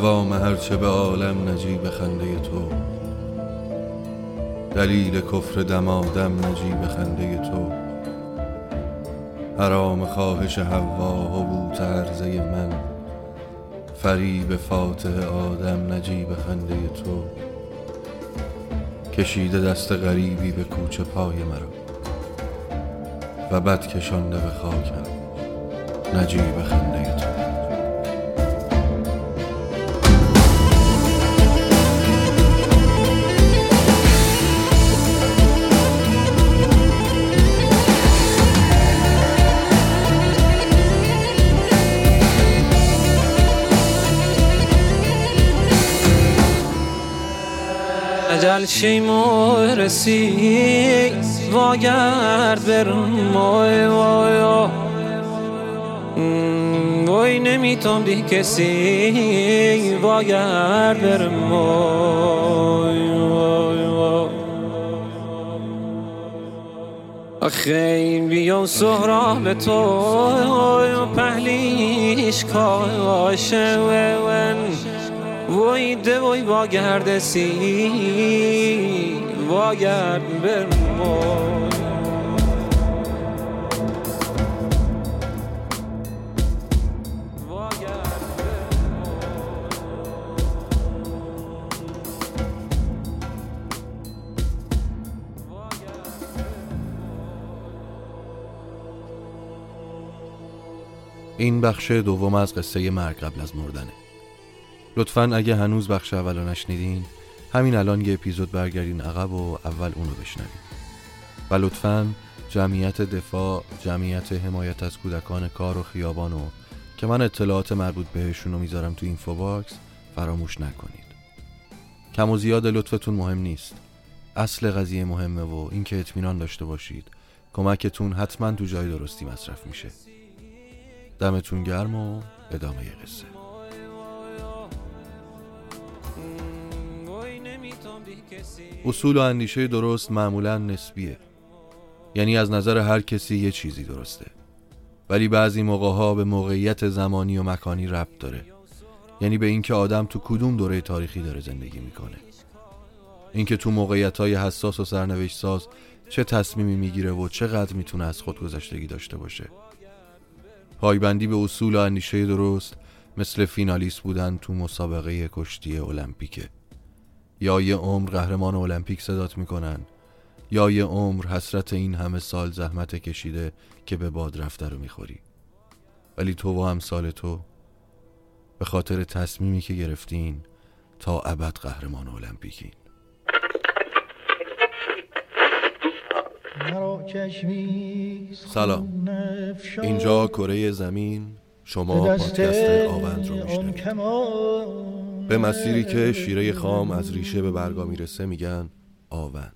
دوام هرچه به عالم نجیب خنده تو. دلیل کفر دمادم نجیب خنده تو. حرام خواهش حوا حبوط عرضه من. فریب فاتح آدم نجیب خنده تو. کشیده دست غریبی به کوچه پای مرا. و بد کشانده به خاکم نجیب خنده تو. اجل شیمو رسی واگرد برم وای وای وای نمی‌تونم دی کسی واگرد وای وای آخه بیام سهراب تو پهلیش کاشه ون. وای ده وای واگرد سی واگرد برم این بخش دوم از قصه مرگ قبل از مردنه. لطفا اگه هنوز بخش اول رو نشنیدین همین الان یه اپیزود برگردین عقب و اول اونو بشنوین. و لطفا جمعیت دفاع جمعیت حمایت از کودکان کار و خیابان و که من اطلاعات مربوط بهشون رو می‌ذارم تو info box فراموش نکنید. کم و زیاد لطفتون مهم نیست. اصل قضیه مهمه و اینکه اطمینان داشته باشید. کمکتون حتما تو جای درستی مصرف میشه. دمتون گرم و ادامه قصه. اصول و اندیشه درست معمولا نسبیه. یعنی از نظر هر کسی یه چیزی درسته. ولی بعضی موقع ها به موقعیت زمانی و مکانی ربط داره. یعنی به اینکه آدم تو کدوم دوره تاریخی داره زندگی می‌کنه. اینکه تو موقعیت های حساس و سرنوشت ساز چه تصمیمی می‌گیره و چقدر می‌تونه از خود گذشتگی داشته باشه. پایبندی به اصول و اندیشه درست مثل فینالیست بودن تو مسابقه کشتی المپیکه. یا یه عمر قهرمان المپیک صدات می‌کنن یا یه عمر حسرت این همه سال زحمت کشیده که به باد رفته رو می‌خوری. ولی تو و سال تو به خاطر تصمیمی که گرفتین تا ابد قهرمان المپیکین. سلام. اینجا کره زمین شما پادکست آوند رو میشنوید. به مسیری که شیره خام از ریشه به برگا می‌رسه میگن آوند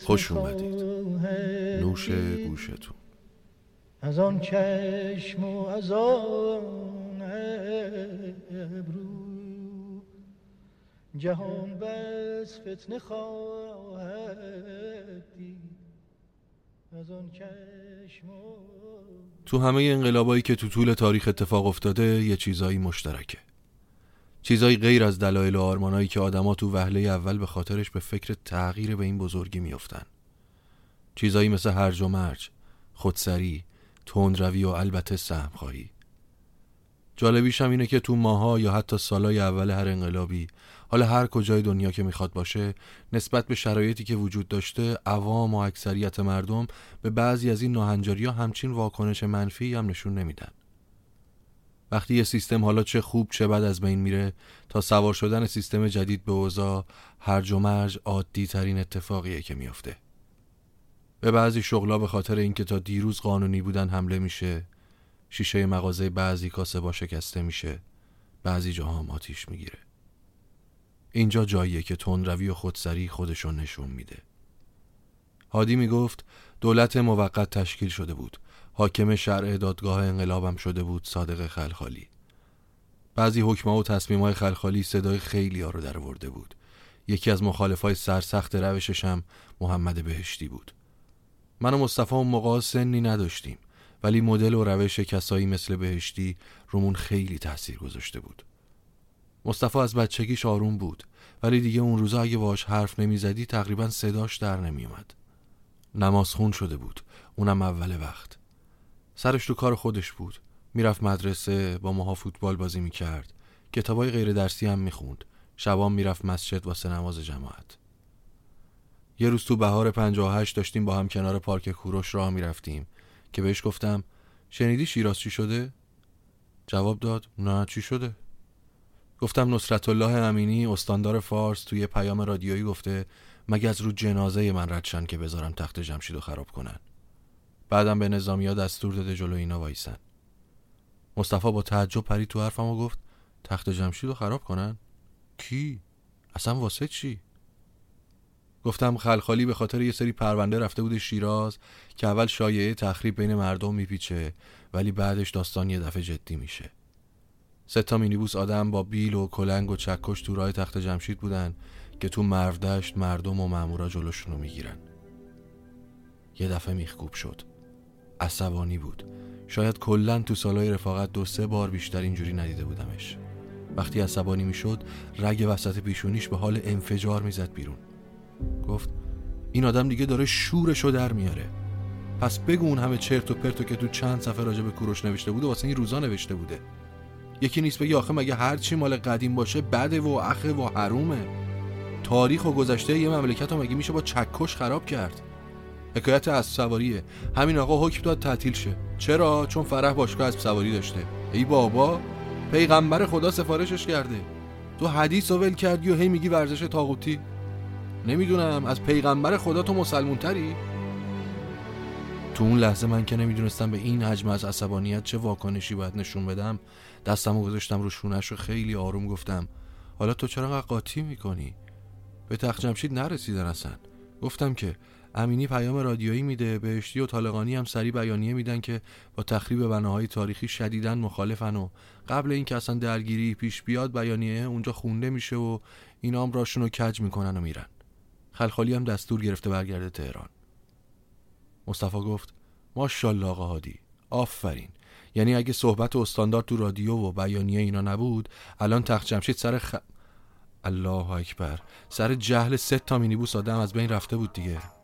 خوش اومدید. نوش گوشتون. از آن چشم و از آن ابرو. جهان بس فتنه خواهد از آن چشم تو همه انقلابایی که تو طول تاریخ اتفاق افتاده یه چیزایی مشترکه. چیزایی غیر از دلایل و آرمانایی که آدما تو وهله اول به خاطرش به فکر تغییر به این بزرگی میافتن. چیزایی مثل هرج و مرج خودسری تندروی و البته سهم خواهی جالبیش هم اینه که تو ماها یا حتی سالای اول هر انقلابی حالا هر کجای دنیا که می‌خواد باشه نسبت به شرایطی که وجود داشته عوام و اکثریت مردم به بعضی از این ناهنجاری همچین واکنش منفی هم نشون نمیدن. وقتی یه سیستم حالا چه خوب چه بد از بین میره تا سوار شدن سیستم جدید به اوضاع هرج و مرج عادی ترین اتفاقیه که میافته. به بعضی شغلا به خاطر اینکه تا دیروز قانونی بودن حمله میشه شیشه مغازه بعضی کاسه با شکسته میشه بعضی جاها هم آتیش می‌گیره. اینجا جاییه که تندروی و خودسری خودشون نشون میده. هادی می‌گفت دولت موقت تشکیل شده بود. حاکم شرع دادگاه انقلابم شده بود صادق خلخالی. بعضی حکمه و تصمیم خلخالی صدای خیلی ها رو در ورده بود. یکی از مخالف های سرسخت روشش هم محمد بهشتی بود. من و مصطفی و موقع سنی نداشتیم ولی مدل و روش کسایی مثل بهشتی رومون خیلی تاثیر گذاشته بود. مصطفی از بچگیش آروم بود ولی دیگه اون روزا اگه باش حرف نمی‌زدی تقریبا صداش در نمیومد نماز خون شده بود اونم اول وقت. سرش تو کار خودش بود. می‌رفت مدرسه با ماها فوتبال بازی می‌کرد. کتابای غیر درسی هم می‌خوند. شبام می‌رفت مسجد واسه نماز جماعت. یه روز تو بهار 58 داشتیم با هم کنار پارک کوروش راه می‌رفتیم. که بهش گفتم شنیدی شیراز چی شده؟ جواب داد نه چی شده؟ گفتم نصرت الله امینی استاندار فارس توی پیام رادیویی گفته مگه از رو جنازه من ردشن که بذارم تخت جمشید رو خراب کنن؟ بعدم به نظامیا دستور داده جلو اینا وایسن. مصطفی با تعجب پری تو حرفم و گفت تخت جمشید رو خراب کنن؟ کی؟ اصلا واسه چی؟ گفتم خلخالی به خاطر یه سری پرونده رفته بود شیراز که اول شایعه تخریب بین مردم میپیچه ولی بعدش داستان یه دفعه جدی میشه. سه تا مینیبوس آدم با بیل و کلنگ و چکش تو راه تخت جمشید بودن که تو مردشت مردم و مامورا جلوشونو می‌گیرن. یه دفعه میخکوب شد. عصبانی بود. شاید کلا تو سالهای رفاقت دو سه بار بیشتر اینجوری ندیده بودمش. وقتی عصبانی می‌شد رگ وسط پیشونیش به حال انفجار می‌زد بیرون. گفت این آدم دیگه داره شورشو در میاره. پس بگو اون همه چرت و پرتو که تو چند صفحه راجع به کوروش نوشته بوده واسه این روزا نوشته بوده. یکی نیست بگی آخه مگه هر چی مال قدیم باشه بده و اخه و حرومه. تاریخ و گذشته یه مملکت رو مگه میشه با چکش خراب کرد؟ حکایت از سواریه. همین آقا حکم داد تعطیل شه. چرا؟ چون فرح باشگاه از سواری داشته. ای بابا پیغمبر خدا سفارشش کرده. تو حدیث ول کردی و هی میگی ورزش تاغوتی نمی‌دونم. از پیغمبر خدا تو مسلمون تری؟ تو اون لحظه من که نمی‌دونستم به این حجم از عصبانیت چه واکنشی باید نشون بدم دستم و گذاشتم رو شونش و خیلی آروم گفتم حالا تو چرا قاطی می‌کنی؟ به تخت جمشید نرسیدن اصلا. گفتم که امینی پیام رادیویی میده بهشتی و طالقانی هم سری بیانیه میدن که با تخریب بناهای تاریخی شدیدن مخالفن و قبل اینکه اصلا درگیری پیش بیاد بیانیه اونجا خونده میشه و اینا هم راشون رو کج می‌کنن و میرن. خلخالی هم دستور گرفته برگرده تهران. مصطفی گفت ماشاءالله آقا هادی آفرین. یعنی اگه صحبت و استاندارد تو رادیو و بیانیه اینا نبود الان تخت جمشید سر خ... الله اکبر. سر جهل سه تا مینیبوس آدم از بین رفته بود دیگه.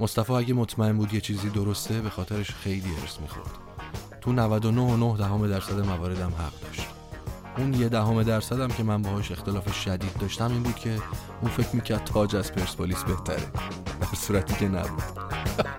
مصطفی اگه مطمئن بود یه چیزی درسته به خاطرش خیلی ارس می‌خورد. تو 99 و 9 دهم درصد مواردم حق داشت. اون یه دهم درصدم که من باهاش اختلاف شدید داشتم این بود که اون فکر می‌کرد تاج از پرسپولیس بهتره. در صورتی که نبود.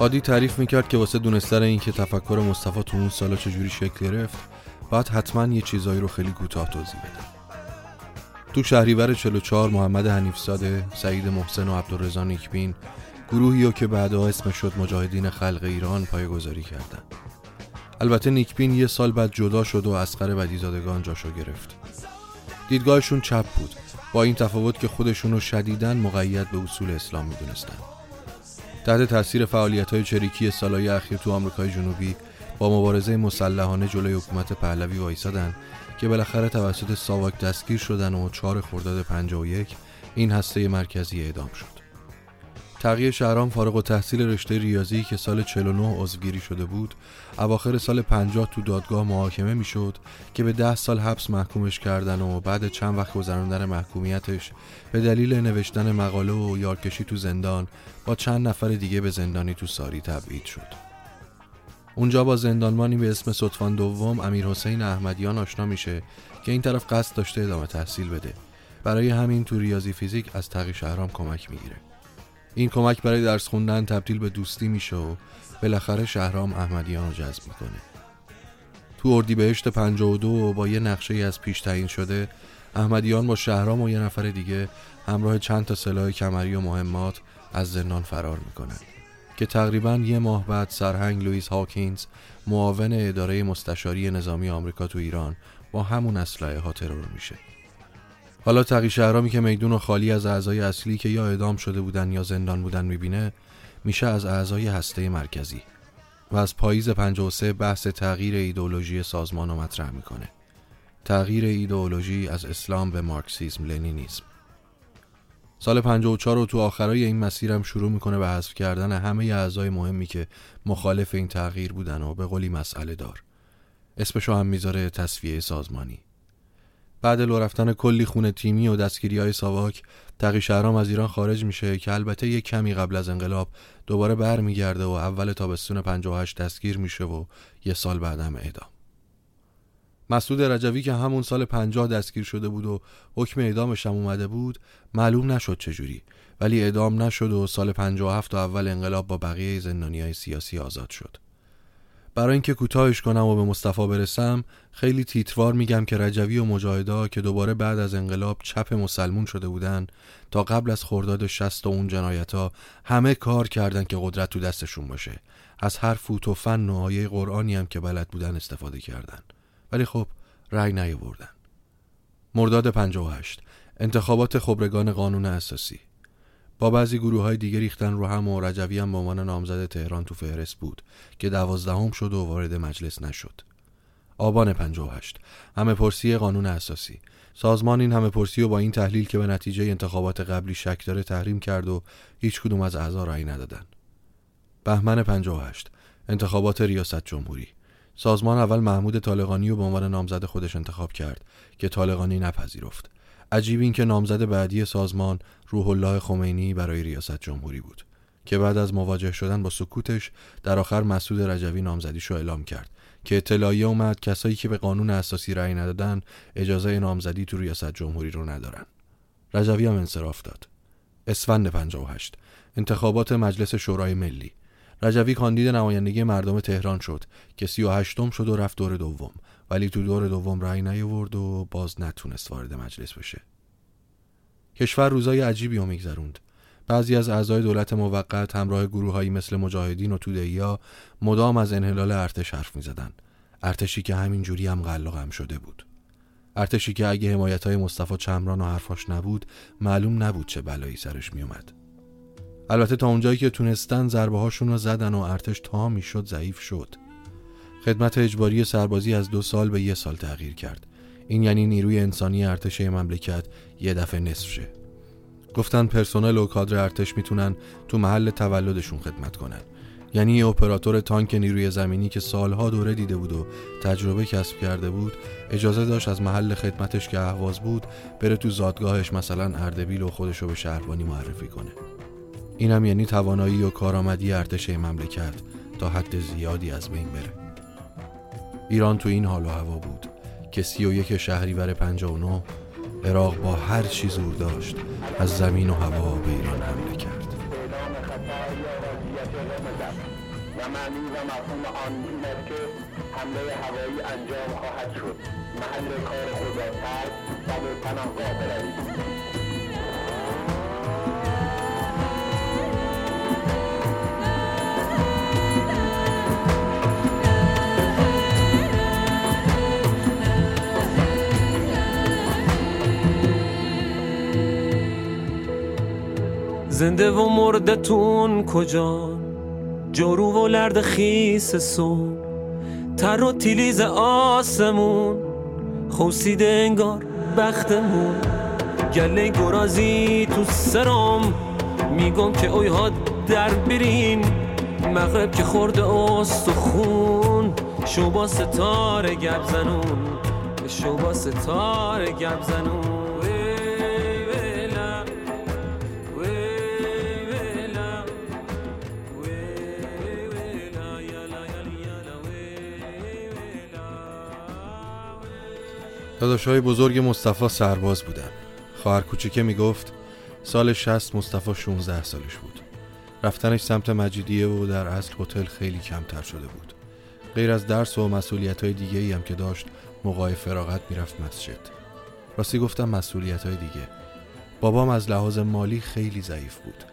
عادی تعریف می‌کرد که واسه دونستن اینکه تفکر مصطفی تو اون سالا چجوری شکل گرفت باید حتما یه چیزایی رو خیلی کوتاه توضیح بده. تو شهریور 44 محمد حنیف ساده، سعید محسن و عبدالرضا نیکبین گروهی رو که بعدها اسم شد مجاهدین خلق ایران پایگذاری کردن. البته نیکبین یه سال بعد جدا شد و اسقر بدیزادگان جاشو گرفت. دیدگاهشون چپ بود. با این تفاوت که خودشون رو شدیدن مقید به اصول اسلام می‌دونستن. تحت تاثیر فعالیت های چریکی سالهای اخیر تو آمریکای جنوبی با مبارزه مسلحانه جلوی حکومت پهلوی وایسادن که بالاخره توسط ساواک دستگیر شدن و 4 خرداد 51 این هسته مرکزی اعدام شد. تقیه شهرام فارغ و تحصیل رشته ریاضی که سال 49 عضوگیری شده بود اواخر سال 50 تو دادگاه محاکمه می‌شد که به ده سال حبس محکومش کردن و بعد چند وقت گذراندن محکومیتش. به دلیل نوشتن مقاله و یارکشی تو زندان با چند نفر دیگه به زندانی تو ساری تبعید شد. اونجا با زندانمانی به اسم صدفان دوم امیر حسین احمدیان آشنا میشه که این طرف قصد داشته ادامه تحصیل بده. برای همین تو ریاضی فیزیک از تقی شهرام کمک می‌گیره. این کمک برای درس خوندن تبدیل به دوستی میشه و بالاخره شهرام احمدیان رو جذب می‌کنه. تو اردیبهشت 52 با یه نقشه از پیش تعیین شده احمدیان با شهرام و یه نفر دیگه همراه چند تا سلاح کمری و مهمات از زندان فرار می‌کنن که تقریبا یه ماه بعد سرهنگ لوئیس هاکینز معاون اداره مستشاری نظامی آمریکا تو ایران با همون اسلحه ها ترور میشه. حالا تقی شهرامی که میدون و خالی از اعضای اصلی که یا اعدام شده بودن یا زندان بودن می‌بینه میشه از اعضای هسته مرکزی و از پاییز 53 بحث تغییر ایدولوژی سازمان رو مطرح می‌کنه. تغییر ایدئولوژی از اسلام به مارکسیسم لنینیسم سال 54 رو تو آخرای این مسیرم شروع می‌کنه به حذف کردن همه اعضای مهمی که مخالف این تغییر بودن و به قولی مسئله دار. اسمشو هم می‌ذاره تصفیه سازمانی. بعد لو رفتن کلی خونه تیمی و دستگیری های ساواک تقی شهرام از ایران خارج میشه که البته یک کمی قبل از انقلاب دوباره برمیگرده و اول تابستون 58 دستگیر میشه و یه سال بعدم اعدام. مسعود رجوی که همون سال 50 دستگیر شده بود و حکم اعدامش هم اومده بود معلوم نشد چجوری. ولی اعدام نشد و سال 57 و اول انقلاب با بقیه زندانی های سیاسی آزاد شد. برای اینکه کوتاهش کنم و به مصطفی برسم خیلی تیتوار میگم که رجوی و مجاهدا که دوباره بعد از انقلاب چپ مسلمون شده بودن تا قبل از خرداد شست و اون جنایت ها همه کار کردن که قدرت تو دستشون باشه. از هر فوت و فن و آیه قرآنی هم که بلد بودن استفاده کردن. ولی خب رأی نیاوردن. مرداد 58 انتخابات خبرگان قانون اساسی. با بعضی گروه های دیگه ریختن رو هم و رجوی هم به عنوان نامزد تهران تو فهرست بود که دوازدهم شد و وارد مجلس نشد. آبان 58 همه پرسی قانون اساسی. سازمان این همه پرسی و با این تحلیل که به نتیجه انتخابات قبلی شک داره تحریم کرد و هیچ کدوم از اعضا رأی ندادن. بهمن 58 انتخابات ریاست جمهوری. سازمان اول محمود طالقانی رو به عنوان نامزد خودش انتخاب کرد که طالقانی نپذیرفت. عجیب این که نامزد بعدی سازمان روح الله خمینی برای ریاست جمهوری بود که بعد از مواجه شدن با سکوتش در آخر مسعود رجوی نامزدیش رو اعلام کرد که اطلاعیه اومد کسایی که به قانون اساسی رأی ندادن اجازه نامزدی تو ریاست جمهوری رو ندارن. رجوی هم انصراف داد. اسفند 58 انتخابات مجلس شورای ملی. رجوی کاندید نمایندگی مردم تهران شد که سی و هشتم شد و رفت دور دوم. ولی تو دور دوم رأی نیاورد و باز نتونست وارد مجلس بشه. کشور روزای عجیبی رو میگذروند. بعضی از اعضای دولت موقت همراه گروههایی مثل مجاهدین و تودهیا مدام از انحلال ارتش حرف می‌زدن ارتشی که همین جوری هم غل شده بود. ارتشی که اگه حمایت های مصطفی چمران و حرفاش نبود معلوم نبود چه بلایی سرش میومد البته تا اونجایی که تونستن ضربه هاشون رو زدن و ارتش تا می‌شد ضعیف شد. خدمت اجباری سربازی از دو سال به یه سال تغییر کرد. این یعنی نیروی انسانی ارتش مملکت یه دفعه نصف شه گفتن پرسنل و کادر ارتش می‌تونن تو محل تولدشون خدمت کنن. یعنی یه اپراتور تانک نیروی زمینی که سالها دوره دیده بود و تجربه کسب کرده بود اجازه داشت از محل خدمتش که اهواز بود بره تو زادگاهش مثلا اردبیل و خودشو به شهربانی معرفی کنه. اینم یعنی توانایی و کارآمدی ارتش مملکت تا حد زیادی از بین بره. ایران تو این حال و هوا بود که سی و یک شهریور 59 عراق با هر چی زور داشت از زمین و هوا به ایران حمله کرد. و معنی و مفهوم آن این است که حمله هوایی انجام خواهد شد. محل کار خدا تر و به پناهگاه بروید زنده و مردتون کجا؟ جارو و لرد خیس سون تر و تیلیز آسمون. خوسیده انگار بختمون. گله گرازی تو سرام میگم که ها در برین. مغرب که خورده است و خون شوبا ستاره گب زنون شوبا ستاره های بزرگ مصطفی سرباز بودن. خواهر کوچیکه می‌گفت سال 60 مصطفی 16 سالش بود. رفتنش سمت مجیدیه و در اصل هتل خیلی کمتر شده بود. غیر از درس و مسئولیت های دیگه هم که داشت موقع فراغت می‌رفت مسجد. راستی گفتم مسئولیت های دیگه. بابام از لحاظ مالی خیلی ضعیف بود.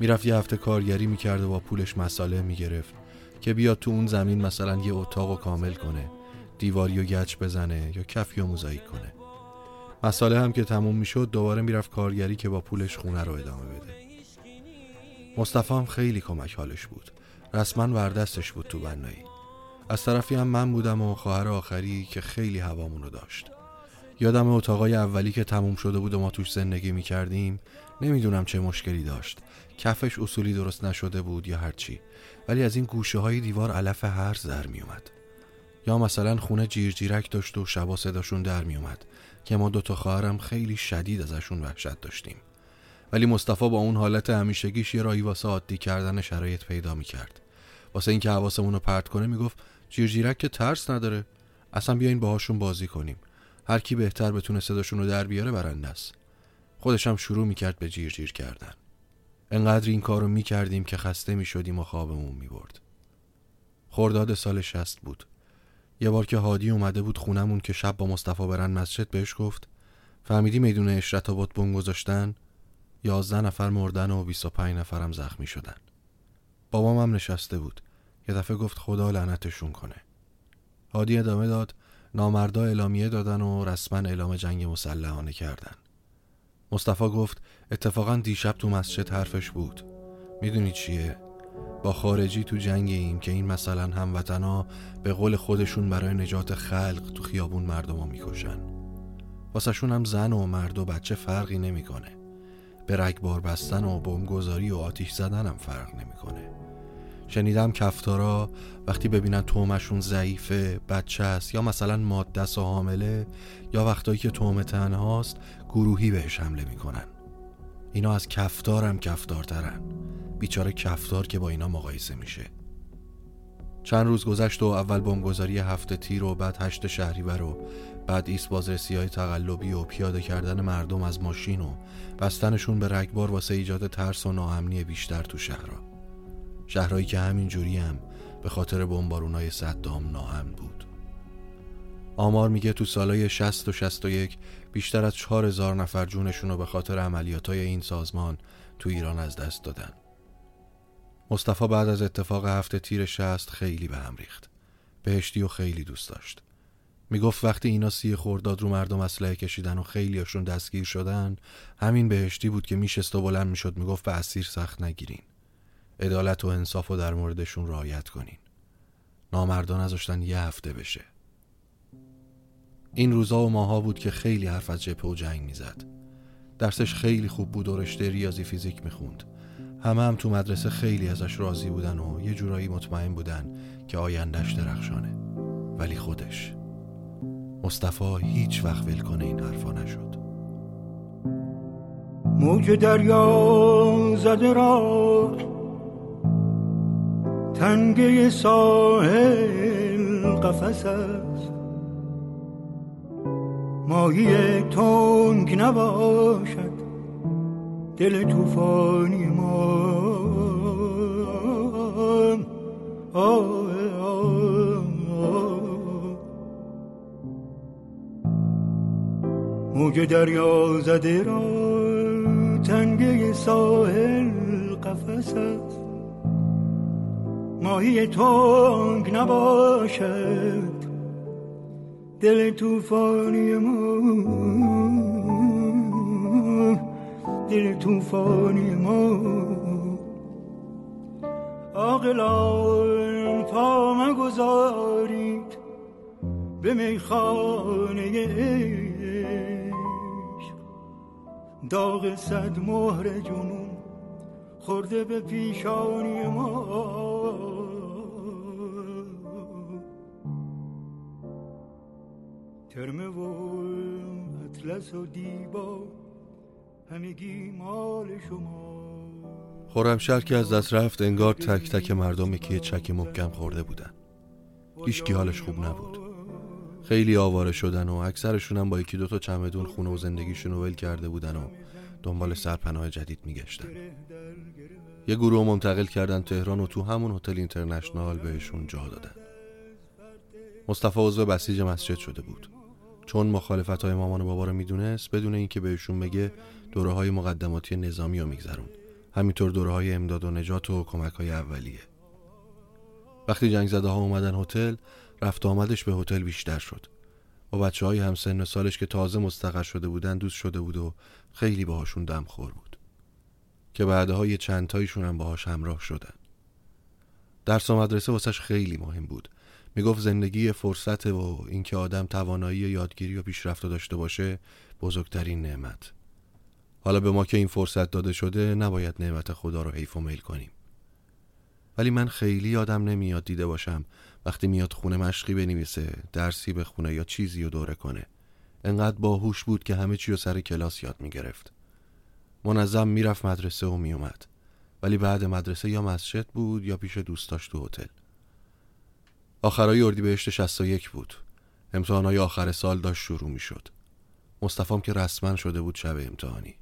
می‌رفت یه هفته کارگری می‌کرد و با پولش مساله می‌گرفت که بیاد تو اون زمین مثلا یه اتاق و کامل کنه. دیواری و گچ بزنه یا کفی و موزاییک کنه. مساله هم که تموم می‌شد دوباره می‌رفت کارگری که با پولش خونه رو ادامه بده. مصطفی هم خیلی کمک حالش بود. رسما وردستش بود تو بنایی. از طرفی هم من بودم و خواهر آخری که خیلی هوامونو داشت. یادم اتاقای اولی که تموم شده بود و ما توش زندگی می کردیم نمی‌دونم چه مشکلی داشت. کفش اصولی درست نشده بود یا هرچی. ولی از این گوشه های دیوار علف هر زر می اومد یا مثلا خونه جیرجیرک داشت و شبا صداشون در می اومد که ما دوتا خواهرم خیلی شدید ازشون وحشت داشتیم. ولی مصطفی با اون حالت همیشگیش یه راهی واسه عادی کردن شرایط پیدا می کرد واسه اینکه حواسمون رو پرت کنه می‌گفت جیرجیرک که ترس نداره. اصلا بیاین باهاشون بازی کنیم. هر کی بهتر بتونه صداشون رو در بیاره برنده است. خودش هم شروع می‌کرد به جیر جیر کردن. انقدر این کار رو می‌کردیم که خسته می‌شدیم و خوابمون می‌برد. خرداد سال شست بود. یه بار که هادی اومده بود خونمون که شب با مصطفی برن مسجد بهش گفت فهمیدی می‌دونه اشرت آباد بم گذاشتن؟ یازده نفر مردن و 25 نفرم زخمی شدن. بابام هم نشسته بود. یه دفعه گفت خدا لعنتشون کنه. هادی ادامه داد نامردا اعلامیه دادن و رسما اعلام جنگ مسلحانه کردن. مصطفی گفت اتفاقا دیشب تو مسجد حرفش بود. می‌دونی چیه؟ با خارجی تو جنگ ایم که این مثلا هموطنا به قول خودشون برای نجات خلق تو خیابون مردمو می‌کشن. واسهشون هم زن و مرد و بچه فرقی نمی‌کنه. به رگبار بستن و بمبگذاری و آتیش زدن هم فرق نمی‌کنه. شنیدم کفتارا وقتی ببینن تومشون ضعیفه بچه است یا مثلا ماده و حامله یا وقتایی که توم تنهاست گروهی بهش حمله می‌کنن. اینا از کفتارم کفتارترن. بیچاره کفتار که با اینا مقایسه میشه. چند روز گذشت و اول بمبگذاری هفته تیر و بعد هشت شهریور و بعد ایست بازرسی های تقلبی و پیاده کردن مردم از ماشین و بستنشون به رگبار واسه ایجاد ترس و ناامنی بیشتر تو شهرها. شهرهایی که همین جوری هم به خاطر بمبارونای صدام ناامن بود. آمار میگه تو سالای 60 و 61 بیشتر از 4000 نفر جونشون رو به خاطر عملیاتای این سازمان تو ایران از دست دادن. مصطفی بعد از اتفاق هفته تیر شست خیلی به هم ریخت. بهشتی و خیلی دوست داشت. می‌گفت وقتی اینا سی خورداد رو مردم اسلحه کشیدن و خیلیاشون دستگیر شدن همین بهشتی بود که میشست و بلند می‌شد. می‌گفت به اسیر سخت نگیرین. عدالت و انصاف و در موردشون رعایت کنین. نامردان نذاشتن یه هفته بشه. این روزا و ماها بود که خیلی حرف از جبهه و جنگ می‌زد. درسش خیلی خوب بود و رشته ریاضی فیزیک می‌خوند. همه هم تو مدرسه خیلی ازش راضی بودن و یه جورایی مطمئن بودن که آیندهش درخشانه. ولی خودش. مصطفی هیچ وقت ول کنه این حرفا نشد. موج دریا زده را. تنگه ساحل قفس است. ماهی تنگ نباشد. دل توفانی ما. موج دریا زده را تنگه ساحل قفس است. ماهی تنگ نباشد. دل توفانی ما. دل توفانی ما. آقلان پا مگذارید به میخانه عشق. داغ صد مهر جنون خورده به پیشانی ما. ترمه و اطلس و دیبا همگی مال شما. شهر که از دست رفت انگار تک تک مردم که چک محکم خورده بودن. هیچکی حالش خوب نبود. خیلی آواره شدن و اکثرشون هم با یکی دوتا چمدون خونه و زندگیشون ول کرده بودن و دنبال سرپناه جدید میگشتن. یه گروه منتقل کردن تهران و تو همون هتل اینترنشنال بهشون جا دادن. مصطفی عضو بسیج مسجد شده بود. چون مخالفت های مامان و بابا رو می‌دونست بدون اینکه بهشون بگه دوره های مقدماتی نظامی رو میگذرون. همینطور دوره های امداد و نجات و کمک های اولیه. وقتی جنگ زده ها اومدن هتل رفت آمدش به هتل بیشتر شد. با بچه های هم سن سالش که تازه مستقر شده بودن دوست شده بود و خیلی باهاشون دم خور بود. که بعدها یه چند تایشون هم باهاش همراه شدن. درس و مدرسه واسش خیلی مهم بود. می‌گفت زندگی فرصت و اینکه آدم توانایی یادگیری و پیشرفت داشته باشه بزرگترین نعمت. حالا به ما که این فرصت داده شده نباید نعمت خدا رو حیف و میل کنیم. ولی من خیلی یادم نمیاد دیده باشم. وقتی میاد خونه مشقی بنویسه درسی به خونه یا چیزی رو دوره کنه. انقدر باهوش بود که همه چی رو سر کلاس یاد می‌گرفت. منظم می‌رفت مدرسه و میومد ولی بعد مدرسه یا مسجد بود یا پیش دوستاش تو هتل. آخرای اردیبهشت 61 بود. امتحانای آخر سال داشت شروع می‌شد. مصطفام که رسما شده بود شب امتحانی.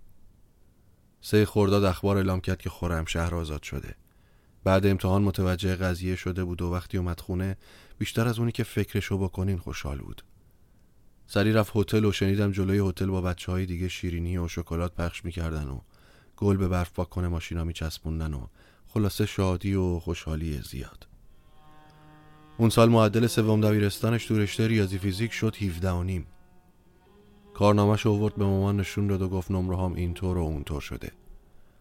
سه خرداد اخبار اعلام کرد که خورم شهر آزاد شده. بعد امتحان متوجه قضیه شده بود و وقتی اومد خونه بیشتر از اونی که فکرشو بکنین خوشحال بود. سری رفت هتل و شنیدم جلوی هتل با بچه های دیگه شیرینی و شکلات پخش می‌کردن و گل به برف پاک کنه ماشینا میچسبوندن و خلاصه شادی و خوشحالی زیاد. اون سال معدل سوم دبیرستانش تو رشته ریاضی فیزیک شد 17 و نیم. کارنامهش اوورد به مامان نشون داد و گفت نمره هم اینطور و اونطور شده.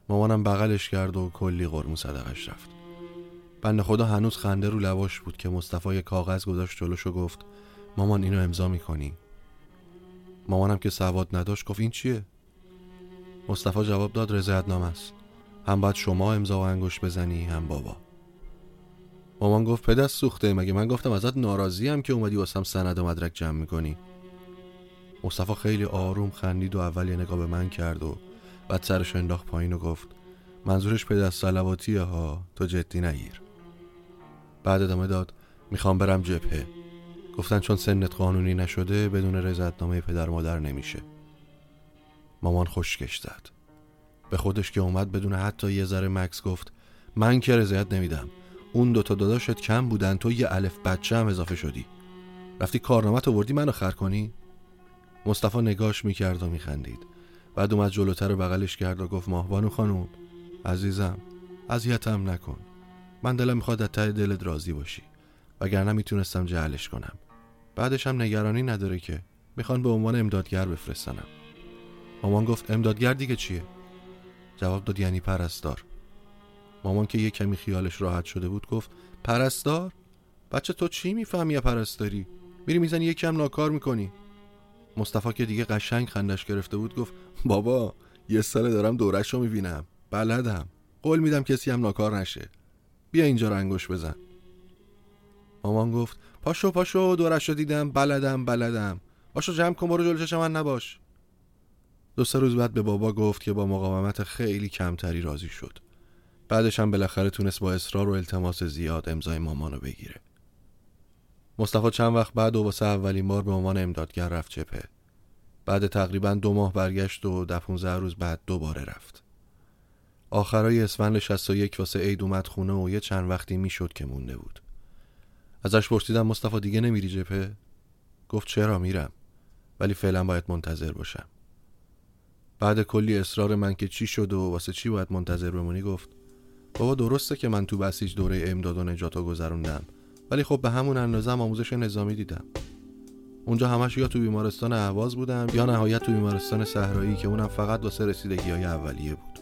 مامانم بغلش کرد و کلی قرمو صدقش رفت. بنده خدا هنوز خنده رو لواش بود که مصطفی کاغذ گذاشت جلوش و گفت مامان اینو امضا می‌کنی. مامانم که سواد نداشت گفت این چیه؟ مصطفی جواب داد رضایتنامه است. هم باید شما امضا و انگشت بزنی هم بابا. مامان گفت پدست سوخته مگه من گفتم ازت ناراضی هم که اومدی واسم سند و مدرک جمع می‌کنی؟ مصطفی خیلی آروم خندید و اول یه نگاه به من کرد و بعد سرش انداخت پایین و گفت منظورش پدست سلواتیه ها تو جدی نگیر. بعد ادامه داد می‌خوام برم جبهه. گفتن چون سنت قانونی نشده بدون رضایتنامه پدر مادر نمیشه. مامان خوشگش زد. به خودش که اومد بدون حتی یه ذره مکس گفت من که رضایت نمیدم. اون دوتا داداشت کم بودن تو یه الف بچه هم اضافه شدی. رفتی کارنامت آوردی منو خر کنی؟ مصطفی نگاش می‌کرد و میخندید. بعد اومد جلوتر و بغلش کرد و گفت ماهبانو خانوم عزیزم اذیتم نکن. من دلم می‌خواد از ته دلت راضی باشی وگرنه می‌تونستم جهلش کنم. بعدش هم نگرانی نداره که. می‌خوان به عنوان امدادگر بفرستنم. مامان گفت امدادگر دیگه چیه؟ جواب داد یعنی پرستار. مامان که یه کمی خیالش راحت شده بود گفت پرستار؟ بچه تو چی می‌فهمی پرستاری؟ میری می‌زنی یکم ناکار می‌کنی. مصطفی که دیگه قشنگ خندش گرفته بود گفت بابا یه سال دارم دورش رو می‌بینم. بلدم. قول میدم کسی هم ناکار نشه. بیا اینجا رنگوش بزن. مامان گفت پاشو پاشو دورش رو دیدم. بلدم بلدم. پاشو جمع کن برو جلوش من نباش. دو سه روز بعد به بابا گفت که با مقاومت خیلی کمتری راضی شد. بعدش هم بالاخره تونست با اصرار و التماس زیاد امضای مامانو بگیره. مصطفی چند وقت بعد و واسه اولین بار به عنوان امدادگر رفت چپه بعد تقریبا دو ماه برگشت و ده 15 روز بعد دوباره رفت. آخرای اسفند 61 واسه عید اومد خونه و یه چند وقتی می‌شد که مونده بود. ازش پرسیدم مصطفی دیگه نمیری جپه گفت چرا میرم ولی فعلا باید منتظر باشم. بعد کلی اصرار من که چی شد و واسه چی باید منتظر بمونی گفت بابا درسته که من تو بسیج دوره امداد و نجات گذروندم ولی خب به همون اندازه آموزش نظامی دیدم. اونجا همش یا تو بیمارستان اهواز بودم یا نهایت تو بیمارستان صحرایی که اونم فقط واسه رسیدگی های اولیه بود.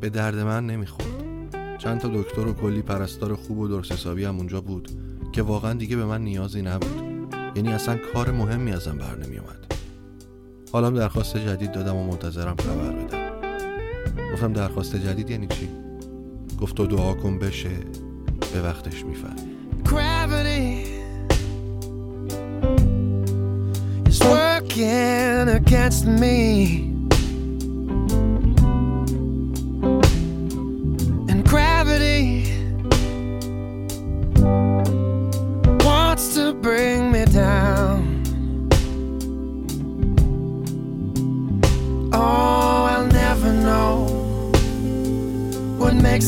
به درد من نمی‌خورد. چند تا دکتر و کلی پرستار خوب و درست حسابی هم اونجا بود که واقعا دیگه به من نیازی نبود. یعنی اصلا کار مهمی ازم بر نمیومد حالا درخواست جدید دادم و منتظرم خبر بدم. گفتم درخواست جدید یعنی چی؟ گفت تو دعا کن بشه به وقتش می‌فهمی working against me.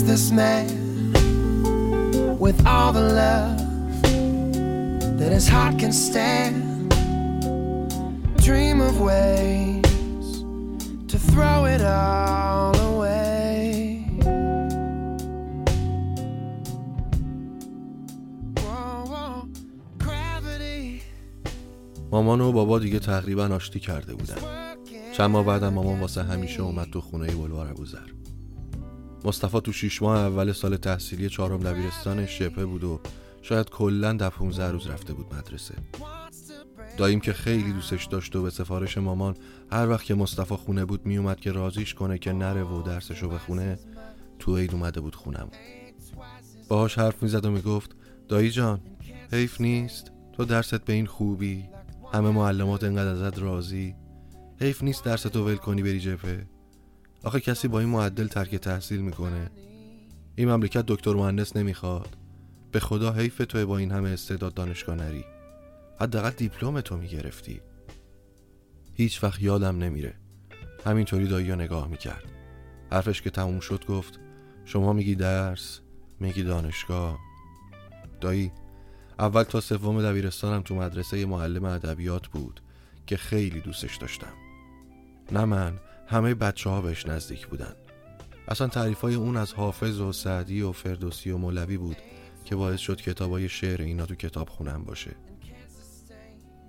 This man with all the love that his heart can stand. Dream of ways to throw it all away. مامان و بابا دیگه تقریبا آشتی کرده بودن. چند ماه بعدم مامان واسه همیشه اومد تو خونه بلوار ابوذر. مصطفی تو شیش ماه اول سال تحصیلی چهارم دبیرستان شبه بود و شاید کلا در 15 روز رفته بود مدرسه. داییم که خیلی دوستش داشت و به سفارش مامان هر وقت که مصطفی خونه بود میومد که رازیش کنه که نره و درسشو بخونه تو عید اومده بود خونم باهاش حرف می‌زد و می‌گفت دایی جان حیف نیست تو درست به این خوبی همه معلمات انقدر ازت راضی حیف نیست درستو ول کنی بری جبهه. آخه کسی با این معدل ترک تحصیل می‌کنه. این مملکت دکتر مهندس نمی‌خواد. به خدا حیف تو با این همه استعداد دانشگاه نری. حداقل دیپلم تو می‌گرفتی. هیچ وقت یادم نمیره. همینطوری دایی نگاه می‌کرد. حرفش که تموم شد گفت شما میگی درس میگی دانشگاه. دایی اول تا سوم دبیرستانم تو مدرسه معلم ادبیات بود که خیلی دوستش داشتم. نه من همه بچه ها بهش نزدیک بودن. اصلا تعریف های اون از حافظ و سعدی و فردوسی و مولوی بود که باعث شد کتاب های شعر اینا تو کتاب خونم باشه.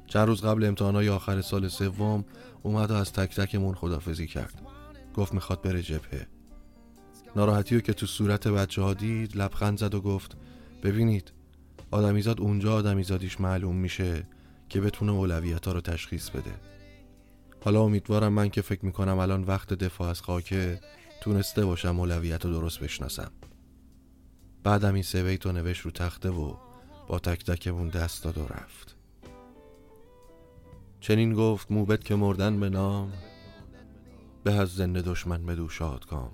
چند روز قبل امتحانای آخر سال سوم اومد و از تک تکمون خدافزی کرد. گفت می‌خواد بره جبهه. ناراحتی رو که تو صورت بچه ها دید لبخند زد و گفت ببینید آدمیزاد اونجا آدمیزادیش معلوم میشه که بتونه اولویت ها رو تشخیص بده. حالا امیدوارم من که فکر می‌کنم الان وقت دفاع از خاکه تونسته باشم اولویت رو درست بشناسم. بعدم این سه بیت نوشت رو تخته و با تک تکمون دست داد و رفت. چنین گفت موبت که مردن به نام به از زنده دشمن بدو شادکام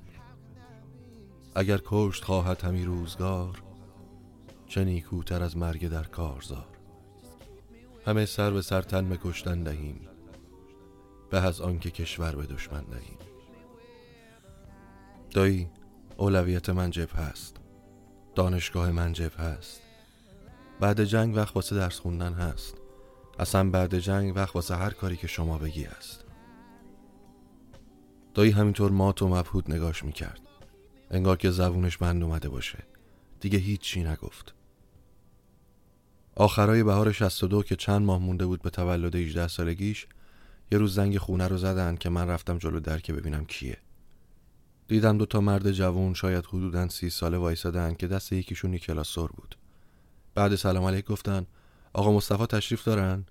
اگر کشت خواهد همی روزگار چه نیکوتر از مرگ در کارزار. همه سر به سر تن به کشتن دهیم. به از آنکه کشور به دشمن دهیم. دایی اولویت من جب هست دانشگاه من جب هست بعد جنگ وقت واسه درس خوندن هست. اصلا بعد جنگ وقت واسه هر کاری که شما بگی هست دایی همینطور مات و مبهود نگاش می‌کرد. انگار که زبونش بند اومده باشه. دیگه هیچی نگفت. آخرای بهار 62 که چند ماه مونده بود به تولد 18 سالگیش یه روز زنگ خونه رو زدن که من رفتم جلو در که ببینم کیه. دیدم دو تا مرد جوون شاید حدودا سی ساله وایسادن که دست یکیشون کلاسور بود. بعد سلام علیک گفتن آقا مصطفی تشریف دارن؟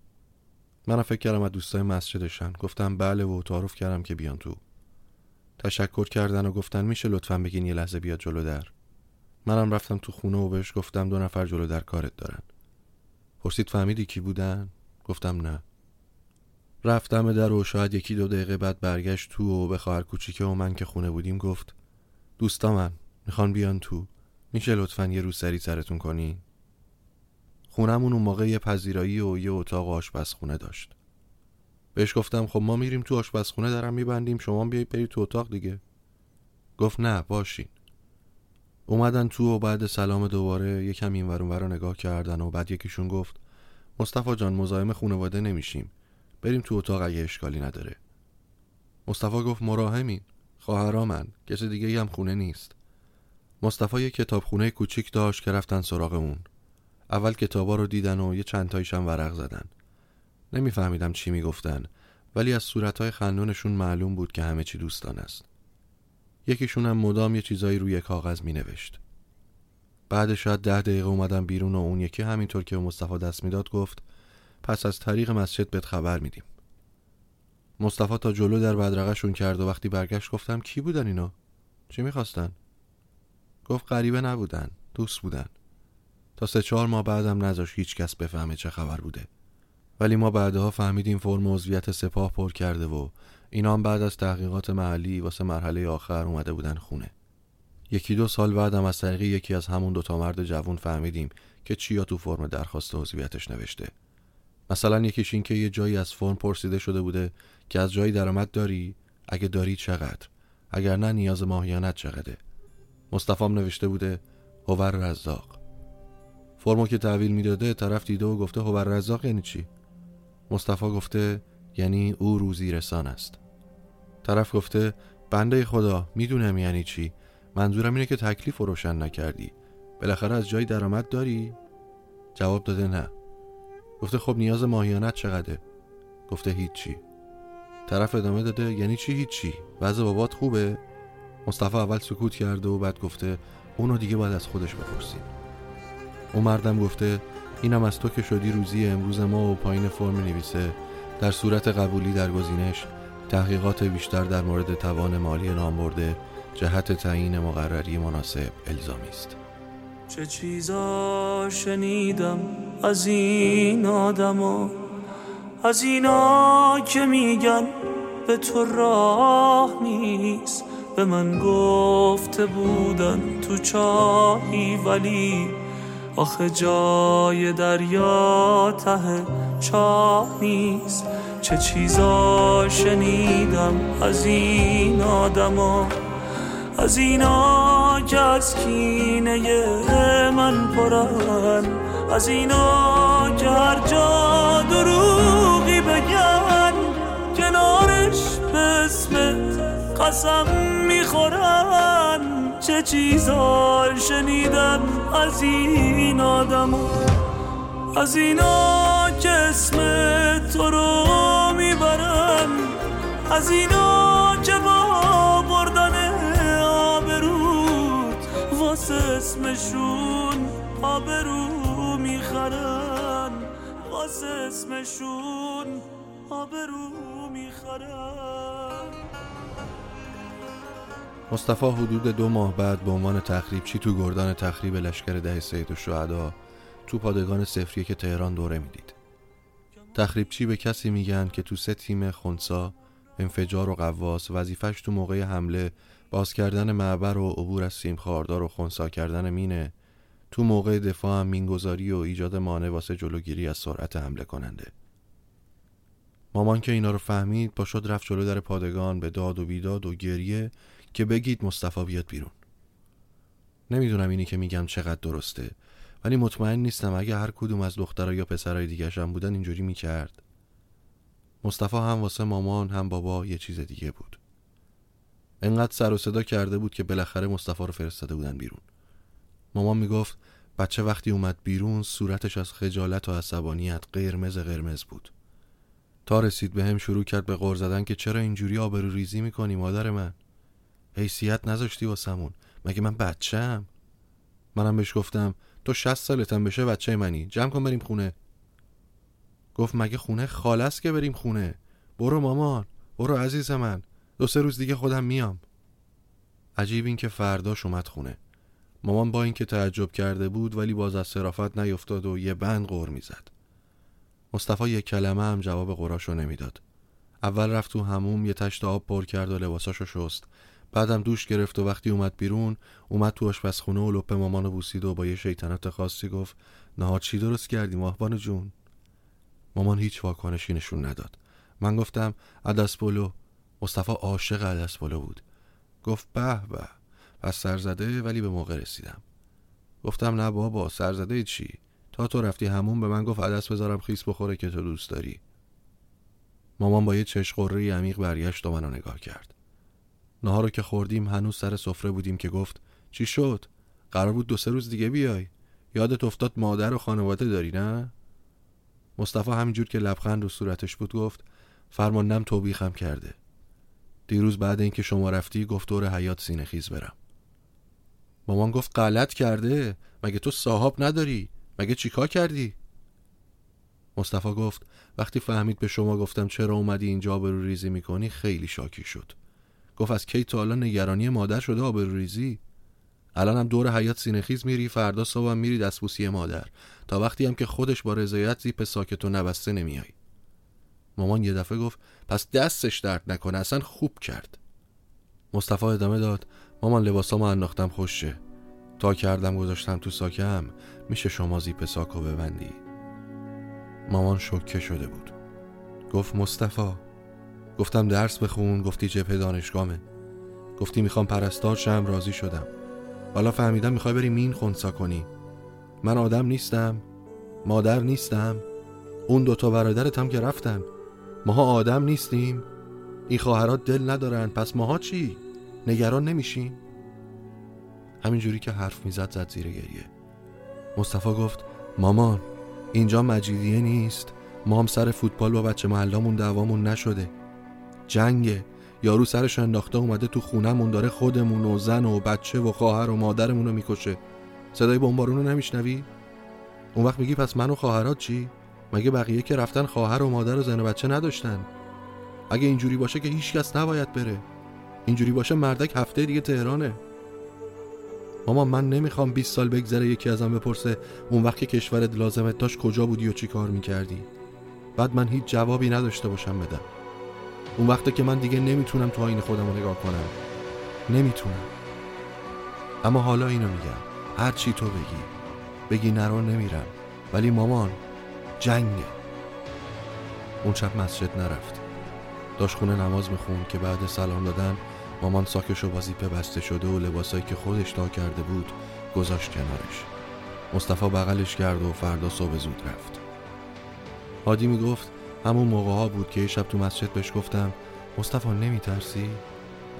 منم فکر کردم از دوستای مسجدشن گفتم بله و تعارف کردم که بیان تو. تشکر کردن و گفتن میشه لطفا بگین یه لحظه بیاد جلو در. منم رفتم تو خونه و بهش گفتم دو نفر جلو در کارت دارن. پرسید فهمیدی کی بودن؟ گفتم نه. رفتم در و شاید یکی دو دقیقه بعد برگشت تو و به خواهر کوچیکه و من که خونه بودیم گفت دوستا من می‌خوان بیان تو. میشه لطفا یه روز سری سرتون کنی؟ خونمون اون موقع یه پذیرایی و یه اتاق آشپزخونه داشت. بهش گفتم خب ما میریم تو آشپزخونه دارم میبندیم شما بیایید برید تو اتاق دیگه. گفت نه باشین. اومدن تو و بعد سلام دوباره یکم این ورون رو نگاه کردن و بعد یکیشون گفت مصطفی جان مزاحم خانواده نمیشیم. بریم تو اتاق اگه اشکالی نداره. مصطفی گفت مراهمین. خواهرامن. کسی دیگه هم خونه نیست. مصطفی یه کتابخونه کوچیک داشت که رفتن سراغ اون اول کتابا رو دیدن و یه چند تایشم ورق زدن. نمیفهمیدم چی می‌گفتن ولی از صورتهای خندونشون معلوم بود که همه چی دوستان است. یکیشون هم مدام یه چیزایی روی کاغذ می نوشت بعد شاید ده دقیقه اومدم بیرون و اون یکی همینطور که به مصطفی دست می‌داد گفت پس از طریق مسجد بهت خبر میدیم. مصطفی تا جلو در بدرقشون کرد و وقتی برگشت گفتم کی بودن اینا؟ چی می‌خواستن؟ گفت غریبه نبودن دوست بودن. تا سه چهار ماه بعدم نذاش هیچ کس بفهمه چه خبر بوده. ولی ما بعدها فهمیدیم فرم عضویت سپاه پر کرده و اینا هم بعد از تحقیقات محلی واسه مرحله آخر اومده بودن خونه. یکی دو سال بعدم از طریق یکی از همون دوتا مرد جوون فهمیدیم که چیا تو فرم درخواست عضویتش نوشته. مثلا یکیش این که یه جایی از فرم پرسیده شده بوده که از جایی درآمد داری؟ اگه داری چقدر؟ اگر نه نیاز ماهیانت چقدره؟ مصطفی نوشته بوده هوور رزاق. فرمو که تحویل می‌داده طرف دیده و گفته هوور رزاق یعنی چی؟ مصطفی گفته یعنی او روزی رسان است. طرف گفته بنده خدا می‌دونم یعنی چی؟ منظورم اینه که تکلیف رو روشن نکردی. بالاخره از جای درآمد داری؟ جواب داده نه. گفته خب نیاز ماهیانت چقدره؟ گفته هیچی. طرف ادامه داده یعنی چی هیچی؟ وضع بابات خوبه؟ مصطفی اول سکوت کرده و بعد گفته اونو دیگه باید از خودش بپرسیم اون مردم گفته اینم از تو که شدی روزی امروز ما و پایین فرم نویسه. در صورت قبولی در گزینش تحقیقات بیشتر در مورد توان مالی برده جهت تعیین مقرری مناسب الزامی است. چه چیزا شنیدم از این آدما؟ از اینا که میگن به تو راه نیست به من گفته بودن تو چاهی ولی آخه جای دریا ته چاه نیست. چه چیزا شنیدم از این آدما؟ از اینا از کینه من پرن از اینا که هر جا دروغی بگن. کنارش به قسم می‌خورن. چه چیزا شنیدم از این آدم از اینا که تو رو می‌برن. از اینا که اسمشون آبرو می‌خرن. واسه اسمشون آبرو می‌خرن. مصطفی حدود دو ماه بعد به عنوان تخریبچی تو گردان تخریب لشکر ده سید و شهدا؟ تو پادگان سفریه که تهران دوره می‌دید. تخریبچی به کسی میگن که تو سه تیم خونسا انفجار و قواس وظیفش تو موقع حمله باز کردن معبر و عبور از سیم خاردار و خونسا کردن مینه تو موقع دفاع هم مینگذاری و ایجاد مانع واسه جلوگیری از سرعت حمله کننده. مامان که اینا رو فهمید با شد رفت جلو در پادگان به داد و بیداد و گریه که بگید مصطفی بیاد بیرون. نمی‌دونم اینی که میگم چقدر درسته ولی مطمئن نیستم اگه هر کدوم از دخترها یا پسرای دیگه بودن اینجوری می‌کرد. مصطفی هم واسه مامان هم بابا یه چیز دیگه بود. انقدر سر و صدا کرده بود که بالاخره مصطفی رو فرستاده بودن بیرون. مامان می‌گفت بچه وقتی اومد بیرون صورتش از خجالت و عصبانیت قرمز قرمز بود. تا رسید به هم شروع کرد به غور زدن که چرا اینجوری آبرو ریزی می‌کنی مادر من؟ حیثیت نذاشتی واسمون مگه من بچم منم بهش گفتم تو شست سالتم بشه بچه منی. جمع کن بریم خونه. گفت مگه خونه خالص که بریم خونه؟ برو مامان برو عزیز من. دو سه روز دیگه خودم میام. عجیب این که فرداش اومد خونه. مامان با اینکه تعجب کرده بود ولی باز از صرافت نیفتاد و یه بند غور می‌زد. مصطفی یک کلمه هم جواب قراشو نمی‌داد. اول رفت تو هموم یه تشت آب پر کرد و لباساشو شست. بعدم دوش گرفت و وقتی اومد بیرون اومد تو آشپزخونه و لپ مامانو بوسید و با یه شیطنت خاصی گفت نهار چی درست کردی ماهبان جون؟ مامان هیچ واکنشی نشون نداد. من گفتم عدس بلو مصطفی عاشق عدس بلو بود. گفت به به پس سرزده ولی به موقع رسیدم. گفتم نه بابا سرزده چی؟ تا تو رفتی همون به من گفت عدس بذارم خیس بخوره که تو دوست داری. مامان با یه چشم عمیق برگشت و منو نگاه کرد. نهار رو که خوردیم هنوز سر سفره بودیم که گفت چی شد؟ قرار بود دو سه روز دیگه بیای. یادت افتاد مادر و خانواده داری نه؟ مصطفی همینجور که لبخند رو صورتش بود گفت فرماندم توبیخم کرده. دیروز بعد اینکه شما رفتی گفت دور حیات سینه خیز برم. مامان گفت غلط کرده. مگه تو صاحب نداری؟ مگه چیکار کردی؟ مصطفی گفت وقتی فهمید به شما گفتم چرا اومدی اینجا برو ریزی می‌کنی خیلی شاکی شد. گفت از کی تا حالا نگرانی مادر شده آبروریزی الان هم دور حیات سینخیز میری فردا صبح میری دستبوسی مادر. تا وقتی هم که خودش با رضایت زیپ ساکت و نبسته نمیای مامان یه دفعه گفت پس دستش درد نکنه اصلا خوب کرد. مصطفی ادامه داد مامان لباسامو انداختم خوشه تا کردم گذاشتم تو ساکم میشه شما زیپ ساکو ببندی. مامان شوکه شده بود. گفت مصطفی گفتم درس بخون گفتی جبهه دانشگاهمه گفتی می‌خوام پرستار شم راضی شدم. حالا فهمیدم می‌خوای بری مین خونسا کنی. من آدم نیستم مادر نیستم اون دوتا برادرت هم که رفتن. ماها آدم نیستیم. این خواهرات دل ندارن. پس ماها چی؟ نگران نمیشیم. همینجوری که حرف می‌زد زد زیر گریه. مصطفی گفت مامان اینجا مجیدیه نیست. ما هم سر فوتبال با بچه محلامون دعوامون نشده. جنگه. یارو سرش انداخته اومده تو خونمون داره خودمون و زن و بچه و خواهر و مادرمون رو می‌کشه. صدای بمبارون رو نمیشنوی؟ اون وقت میگی پس من و خواهرات چی؟ مگه بقیه که رفتن خواهر و مادر و زن و بچه نداشتن؟ اگه اینجوری باشه که هیچکس نباید بره. اینجوری باشه مردک هفته دیگه تهرانه. ماما من نمی‌خوام 20 سال بگذره یکی ازم بپرسه اون وقت که کشورت لازمت داشت کجا بودی و چی کار می‌کردی. بعد من هیچ جوابی نداشته باشم بدم. اون وقته که من دیگه نمی‌تونم تو آین خودم رو نگاه کنم. نمی‌تونم. اما حالا اینو میگم. هر چی تو بگی بگی نرو نمیرم. ولی مامان جنگه اون شب مسجد نرفت. داشت خونه نماز میخون که بعد سلام دادن مامان ساکش و وظیفه بسته شده و لباسایی که خودش تا کرده بود گذاشت کنارش. مصطفی بغلش کرد و فردا صبح زود رفت. هادی می‌گفت همون موقع ها بود که یه شب تو مسجد بهش گفتم مصطفی نمی ترسی؟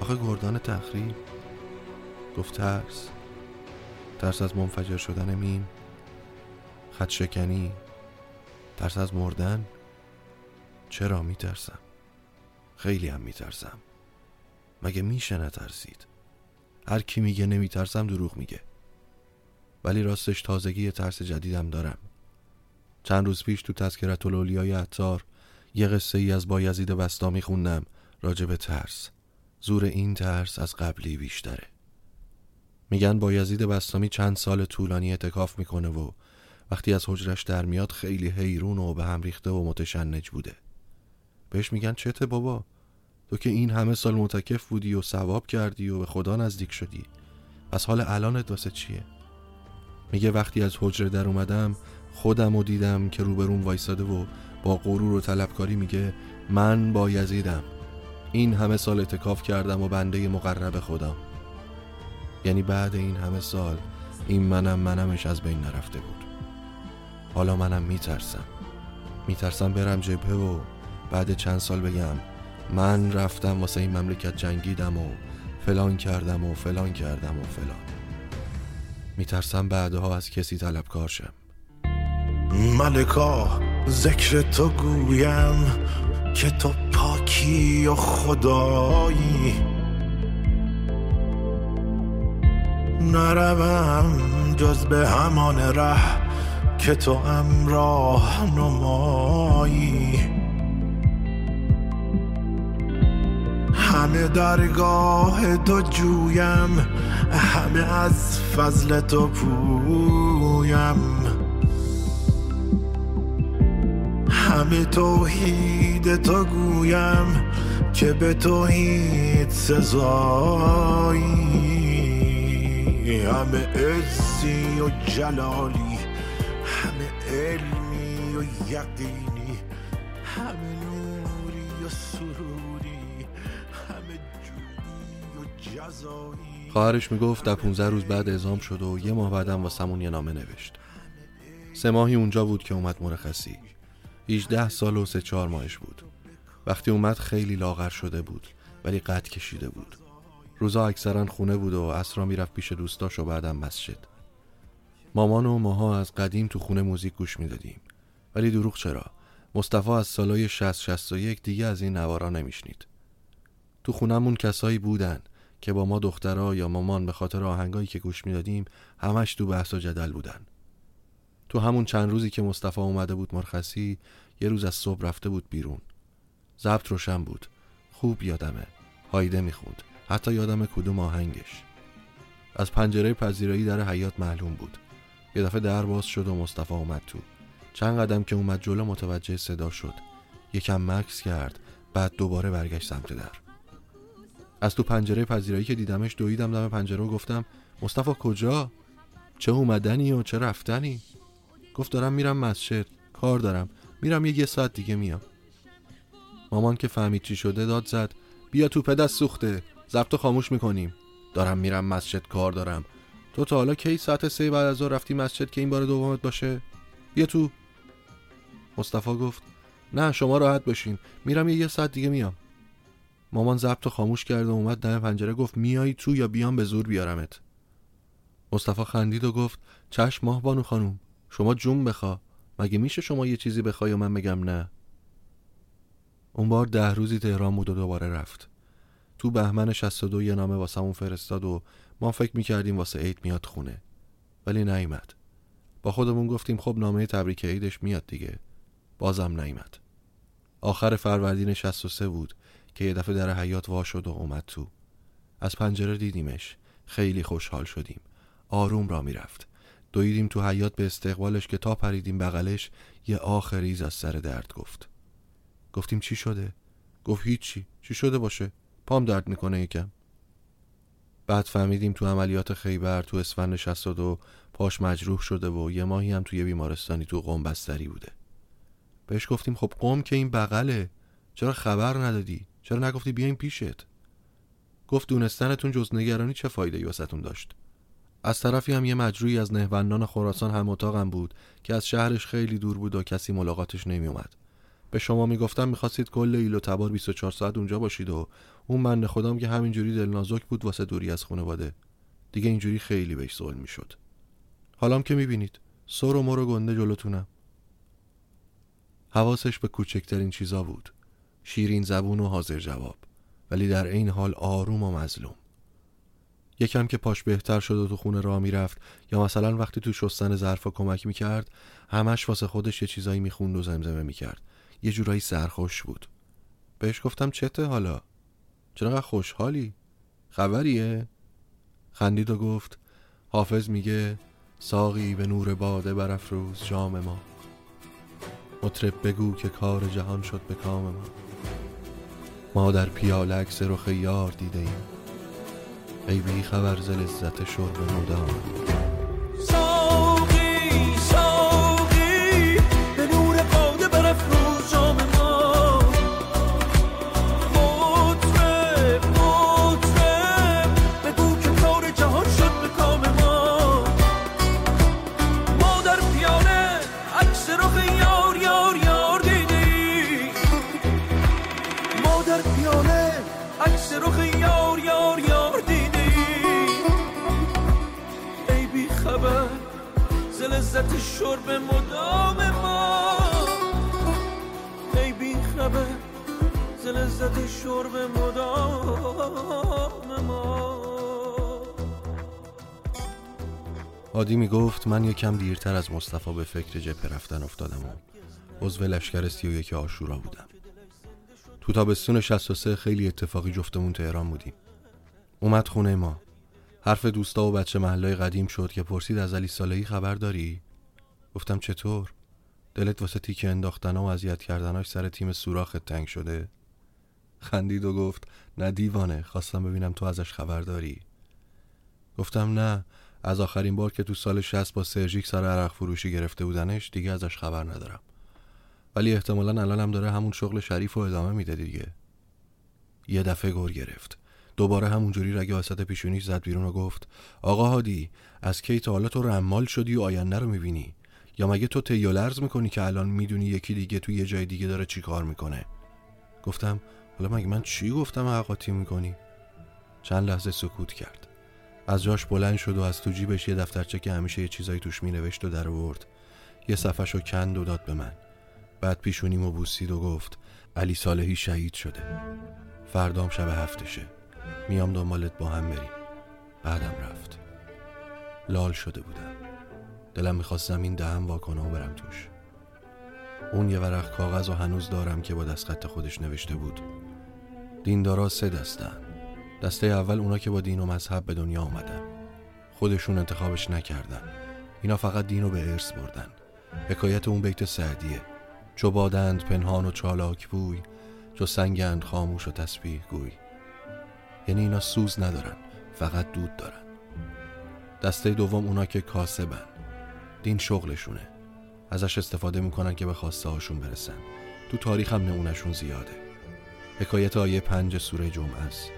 آخه گردان تخریب. گفت ترس. ترس از منفجر شدن مین. خط شکنی. ترس از مردن؟ چرا میترسم؟ خیلی هم میترسم. مگه میشه نترسید؟ هر کی میگه نمیترسم دروغ میگه. ولی راستش تازگی ترس جدیدم دارم. چند روز پیش تو تذکرت الاولیای عطار یه قصه ای از بایزید بستامی خوندم راجب به ترس. زور این ترس از قبلی بیشتره. میگن بایزید بستامی چند سال طولانی اتکاف می‌کنه و وقتی از حجرش در میاد خیلی حیرون و به هم ریخته و متشنج بوده. بهش میگن چته بابا؟ تو که این همه سال متکف بودی و ثواب کردی و به خدا نزدیک شدی. پس حال الانت واسه چیه؟ میگه وقتی از حجره در اومدم خودم و دیدم که روبروم وایساده و با غرور و طلبکاری میگه من با یزیدم. این همه سال اتکاف کردم و بنده مقرب خدا یعنی بعد این همه سال این منم منمش از بین نرفته بود. حالا منم میترسم. میترسم برم جبهه و بعد چند سال بگم من رفتم واسه این مملکت جنگیدم و فلان کردم و فلان کردم و فلان. میترسم بعدها از کسی طلبکار شم. ملکا ذکر تو گویم که تو پاکی و خدایی. نروم جز به همان ره که تو امراه نمایی. همه درگاه تو جویم همه از فضل تو پویم. همه توحید تو گویم که به توحید سزایی. همه عزی و جلالی یقینی همه نوری و سروری همه جویی و جزایی. خواهرش می‌گفت در 15 روز بعد اعزام شد و یه ماه بعدم واسمون یه نامه نوشت. سه ماهی اونجا بود که اومد مرخصی. 18 سال و سه چهار ماهش بود. وقتی اومد خیلی لاغر شده بود ولی قد کشیده بود. روزا اکثرا خونه بود و اسرا می‌رفت پیش دوستاش و بعدم مسجد. مامان و ماها از قدیم تو خونه موزیک گوش می‌دادیم. ولی دروغ چرا؟ مصطفی از سالای 60 61 دیگه از این نوارا نمیشنید. تو خونمون کسایی بودن که با ما دخترها یا مامان به خاطر آهنگایی که گوش می‌دادیم همش تو بحث و جدل بودن. تو همون چند روزی که مصطفی اومده بود مرخصی یه روز از صبح رفته بود بیرون. ضبط روشن بود. خوب یادمه. هایده می‌خوند. حتی یادم کدوم آهنگش. از پنجره پذیرایی در حیات معلوم بود. یه دفعه در باز شد و مصطفی اومد تو. چند قدم که اومد جلو متوجه صدا شد. یکم مکس کرد بعد دوباره برگشت سمت در. از تو پنجره پذیرایی که دیدمش دویدم دم پنجره و گفتم مصطفی کجا؟ چه اومدنی و چه رفتنی؟ گفت دارم میرم مسجد کار دارم میرم یه, یه ساعت دیگه میام. مامان که فهمید چی شده داد زد بیا تو پدست سوخته ضبط خاموش می‌کنیم. دارم میرم مسجد کار دارم. تو تا حالا کی ساعت سه بعد از رفتی مسجد که این بار دومت باشه؟ بیا تو مصطفی گفت نه شما راحت باشین. میرم یه, یه ساعت دیگه میام. مامان ضبط خاموش کرد و اومد دم پنجره گفت میای تو یا بیام به زور بیارمت. مصطفی خندید و گفت چشم ماه بانو خانوم شما جون بخوا. مگه میشه شما یه چیزی بخوای و من بگم نه؟ اون بار ده روزی تهران بود و دوباره رفت. تو بهمن 62 یه نامه واسه فرستاد و ما فکر می‌کردیم واسه عید میاد خونه. ولی نیومد. با خودمون گفتیم خب نامه تبریک عیدش میاد دیگه. بازم نیومد آخر فروردین 63 بود که یه دفعه در حیات وا شد و اومد تو. از پنجره دیدیمش. خیلی خوشحال شدیم. آروم را می‌رفت. دویدیم تو حیات به استقبالش که تا پریدیم بغلش یه آخریز از سر درد گفت. گفتیم چی شده؟ گفت هیچی. چی شده باشه؟ پام درد می‌کنه یکم. بعد فهمیدیم تو عملیات خیبر تو اسفند 62 پاش مجروح شده و یه ماهی هم توی بیمارستانی تو قوم بستری بوده. بهش گفتیم خب قوم که این بغله. چرا خبر ندادی؟ چرا نگفتی بیاین پیشت؟ گفت دونستنتون جز نگرانی چه فایده واسهتون داشت؟ از طرفی هم یه مجروعی از نهوندان خراسان هم اتاقم بود که از شهرش خیلی دور بود و کسی ملاقاتش نمیومد به شما می‌گفتم می‌خواستید کل ایل و تبار 24 ساعت اونجا باشید و اون من خودم که همینجوری دلنازک بود واسه دوری از خانواده. دیگه اینجوری خیلی بهش ظلم می‌شد. حالام که می‌بینید. سر و مر و گنده جلوتونم. حواسش به کوچکترین چیزا بود. شیرین زبون و حاضر جواب. ولی در این حال آروم و مظلوم. یکم که پاش بهتر شد و تو خونه را می‌رفت یا مثلا وقتی تو شستن ظرفا کمک می‌کرد همش واسه خودش یه چیزایی می‌خوند و زمزمه می‌کرد. یه جورایی سرخوش بود. بهش گفتم چته حالا؟ چرا خوشحالی؟ خبریه؟ خندید و گفت حافظ میگه ساقی به نور باده برافروز جام ما. مطرب بگو که کار جهان شد به کام ما. ما در پیاله عکس رخ یار دیده ایم. ای بی خبر ز لذت شرب مدام. عادی می گفت من یکم دیرتر از مصطفی به فکر جبه رفتن افتادم و عضو لشکر سی و یک آشورا بودم تو تابستون 63 خیلی اتفاقی جفتمون تهران بودیم اومد خونه ما حرف دوستا و بچه محلای قدیم شد که پرسید از علی صالحی خبر داری؟ گفتم چطور؟ دلت واسه تیکه انداختن و اذیت کردناش سر تیم سوراخت تنگ شده؟ خندید و گفت نه دیوانه خواستم ببینم تو ازش خبر داری گفتم نه از آخرین بار که تو سال 60 با سرژیک سر عرق فروشی گرفته بودنش دیگه ازش خبر ندارم. ولی احتمالا الان هم داره همون شغل شریف و ادامه میده دیگه. یه دفعه گر گرفت. دوباره همونجوری رگ وسط پیشونیش زد بیرون و گفت آقا هادی از کی تا حالا تو رمال شدی و آینده رو می‌بینی؟ یا مگه تو تیو لرز می‌کنی که الان می‌دونی یکی دیگه تو یه جای دیگه داره چی کار می‌کنه؟ گفتم حالا مگه من چی گفتم؟ حقاتی می‌کنی؟ چند لحظه سکوت کرد. از جاش بلند شد و از تو جیبش یه دفترچه که همیشه یه چیزایی توش مینوشت و در ورد یه صفحش رو کند و داد به من. بعد پیشونیم و بوسید و گفت علی صالحی شهید شده. فردام شب هفتشه. میام دنبالت با هم بریم. بعدم رفت. لال شده بودم. دلم می‌خواست زمین دهم واکنه و برم توش. اون یه ورق کاغذ و هنوز دارم که با دستخط خودش نوشته بود. دیندارا سه دستن. دسته اول اونا که با دین و مذهب به دنیا آمدن. خودشون انتخابش نکردن. اینا فقط دین رو به ارث بردن. حکایت اون بیت سعدیه. چو بادند پنهان و چالاک بوی چو سنگند خاموش و تسبیح گوی. یعنی اینا سوز ندارن فقط دود دارن. دسته دوم اونا که کاسبن. دین شغلشونه. ازش استفاده می‌کنن که به خواسته هاشون برسن. تو تاریخ هم نمونشون زیاده. حکایت آیه پنج سوره جمعه است.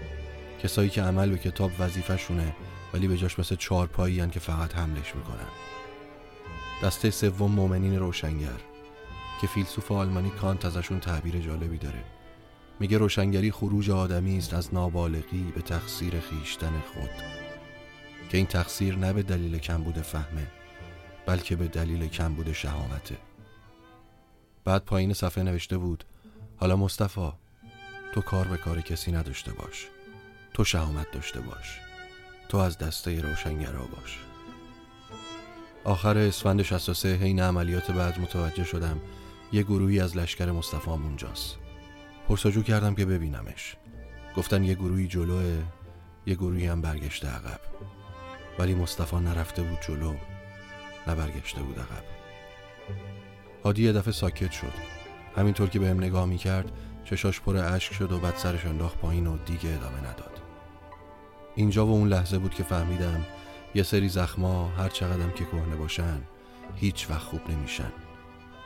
کسایی که عمل به کتاب وظیفهشونه ولی به جاش مثل چهار پایی که فقط حملش می‌کنن. دسته سوم مؤمنین روشنگر که فیلسوف آلمانی کانت ازشون تعبیر جالبی داره. میگه روشنگری خروج آدمی است از نابالغی به تقصیر خیشتن خود. که این تقصیر نه به دلیل کمبود فهمه بلکه به دلیل کمبود شهامته. بعد پایین صفحه نوشته بود حالا مصطفی تو کار به کار کسی نداشته باش. تو شهامت داشته باش. تو از دسته روشنگرا باش. آخر اسفند 63 حین عملیات بعد متوجه شدم یه گروهی از لشکر مصطفی اونجاست پرسجو کردم که ببینمش. گفتن یه گروهی جلوه یه گروهی هم برگشته عقب. ولی مصطفی نرفته بود جلو نبرگشته بود عقب. هادی یه دفعه ساکت شد. همینطور که بهم نگاه می‌کرد چشاش پر اشک شد و بعد سرش انداخت پایین و دیگه ادامه نداد. اینجا و اون لحظه بود که فهمیدم یه سری زخما هر چقدرم که کهنه باشن هیچ وقت خوب نمیشن.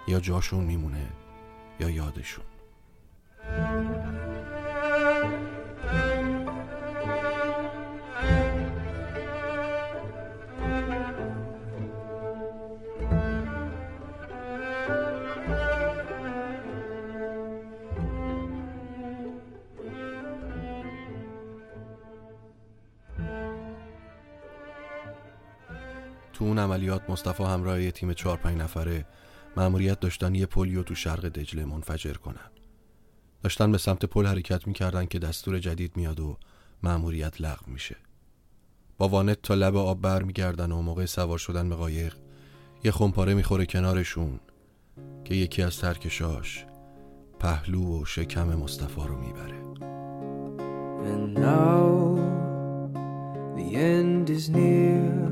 یا جاشون میمونه یا یادشون. عملیات مصطفی همراه تیم چهار پنج نفره مأموریت داشتن یه پلی رو تو شرق دجله منفجر کنن. داشتن به سمت پل حرکت می‌کردن که دستور جدید میاد و مأموریت لغو میشه. با وانت تا لب آب بر میگردن و موقع سوار شدن به قایق یه خمپاره می‌خوره کنارشون که یکی از ترکشاش پهلو و شکم مصطفی رو می‌بره. And now the end is near,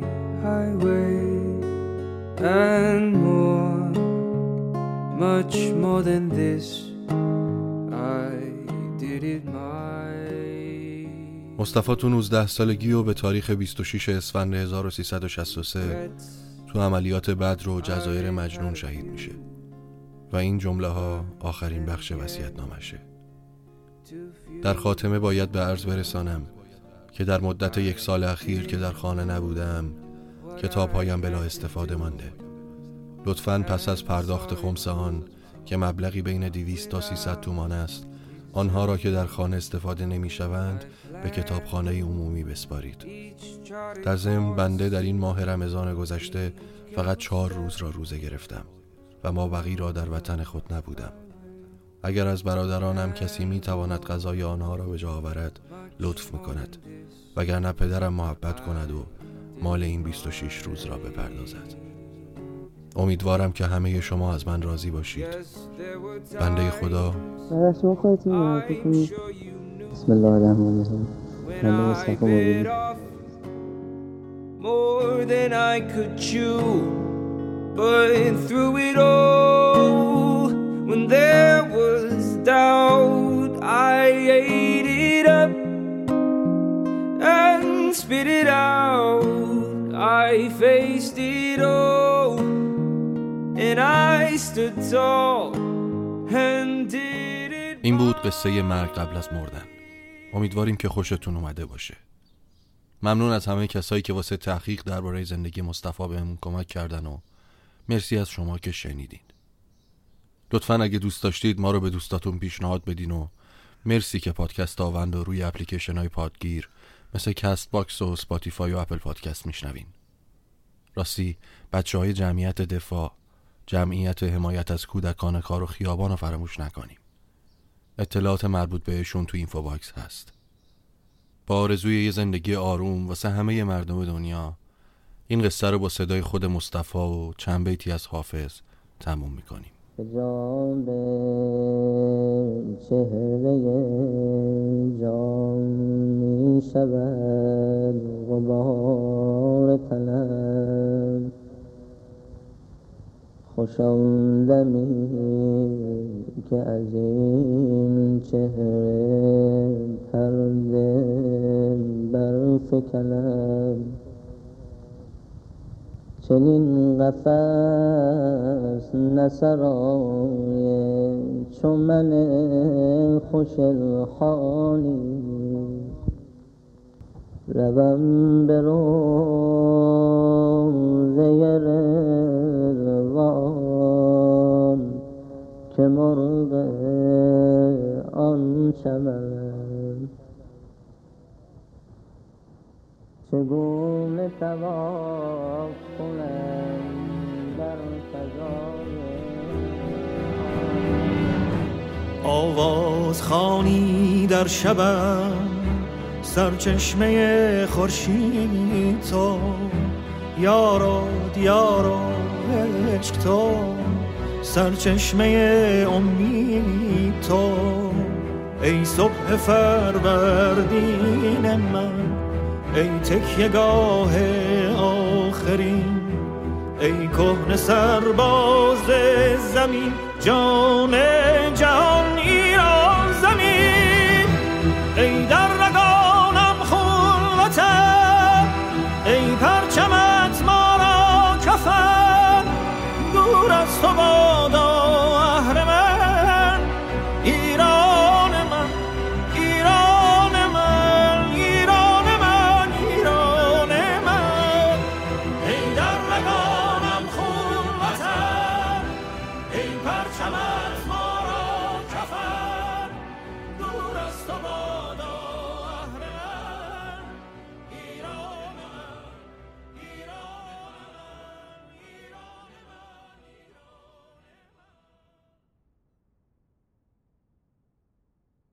highway and more, much more than this. I did it my مصطفی تو 19 سالگی و به تاریخ 26 اسفند 1363 تو عملیات بدر و جزایر مجنون شهید میشه و این جمله ها آخرین بخش وصیت نامشه در خاتمه باید به عرض برسانم که در مدت یک سال اخیر که در خانه نبودم کتابهایم بلا استفاده مانده. لطفا پس از پرداخت خمس آن که مبلغی بین 200 تا 300 تومان است آنها را که در خانه استفاده نمی شوند به کتابخانه عمومی بسپارید. در ضمن بنده در این ماه رمضان گذشته فقط چهار روز را روزه گرفتم و ما بقی را در وطن خود نبودم. اگر از برادرانم کسی می تواند غذای آنها را به جا آورد لطف می کند وگرنه پدرم محبت کند و مال این 26 روز را بپردازد. امیدوارم که همه شما از من راضی باشید. بنده خدا. شما خودتون معرفی کنید بسم الله الرحمن الرحیم. من مصطفی مبینی more than I could chew. But through it all, when there was doubt, این بود قصه مرگ قبل از مردن. امیدواریم که خوشتون اومده باشه. ممنون از همه کسایی که واسه تحقیق درباره زندگی مصطفی بهمون کمک کردن و مرسی از شما که شنیدین. لطفا اگه دوست داشتید ما رو به دوستاتون پیشنهاد بدین و مرسی که پادکست آوند رو روی اپلیکیشن های پادگیر مثل Castbox و Spotify و Apple Podcast میشنوین. راستی بچه های جمعیت دفاع. جمعیت حمایت از کودکان کار و خیابان رو فراموش نکنیم. اطلاعات مربوط بهشون تو info box هست. با آرزوی یه زندگی آروم واسه همه مردم دنیا این قصه رو با صدای خود مصطفی و چند بیتی از حافظ تموم می‌کنیم. جام چهره جام می شود غبار خوشان دمی که از این چهره پرده برفکنم. چنین قفص نسرای چون من خوش الحالی روم به روزه فضای آواز خانی در شبم سرچشمه خورشید تو یارو دیارو عشق تو سرچشمه امید تو ای صبح فروردین من. ای تکیگاه آخرین ای کهن سرباز زمین جان